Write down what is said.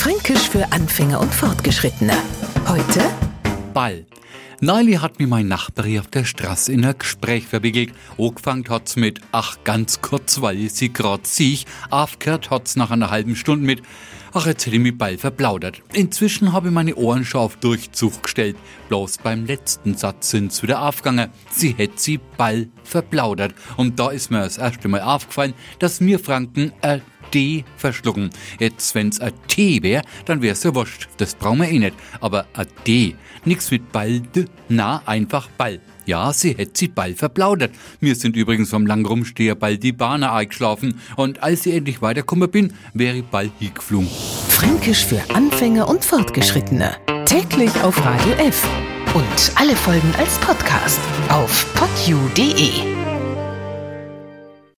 Fränkisch für Anfänger und Fortgeschrittene. Heute Ball. Neulich hat mir mein Nachbarin auf der Straße in ein Gespräch verwickelt. Angefangen hat's mit, ach, ganz kurz, weil ich sie grad siech. Aufgehört hat's nach einer halben Stunde mit, ach, jetzt hätte ich mich Ball verplaudert. Inzwischen habe ich meine Ohren schon auf Durchzug gestellt. Bloß beim letzten Satz sind's wieder aufgegangen. Sie hätte sie Ball verplaudert. Und da ist mir das erste Mal aufgefallen, dass mir Franken ein D verschlucken. Jetzt, wenn's a T wär, dann wär's ja wurscht. Das brauchen wir eh nicht. Aber a D. Nix mit Ball, na, einfach Ball. Ja, sie hätt sie Ball verplaudert. Wir sind übrigens vom lang Rumsteher bald die Bahn eingeschlafen. Und als ich endlich weitergekommen bin, wäre ich Ball hingeflogen. Fränkisch für Anfänger und Fortgeschrittene. Täglich auf Radio F. Und alle Folgen als Podcast auf podu.de.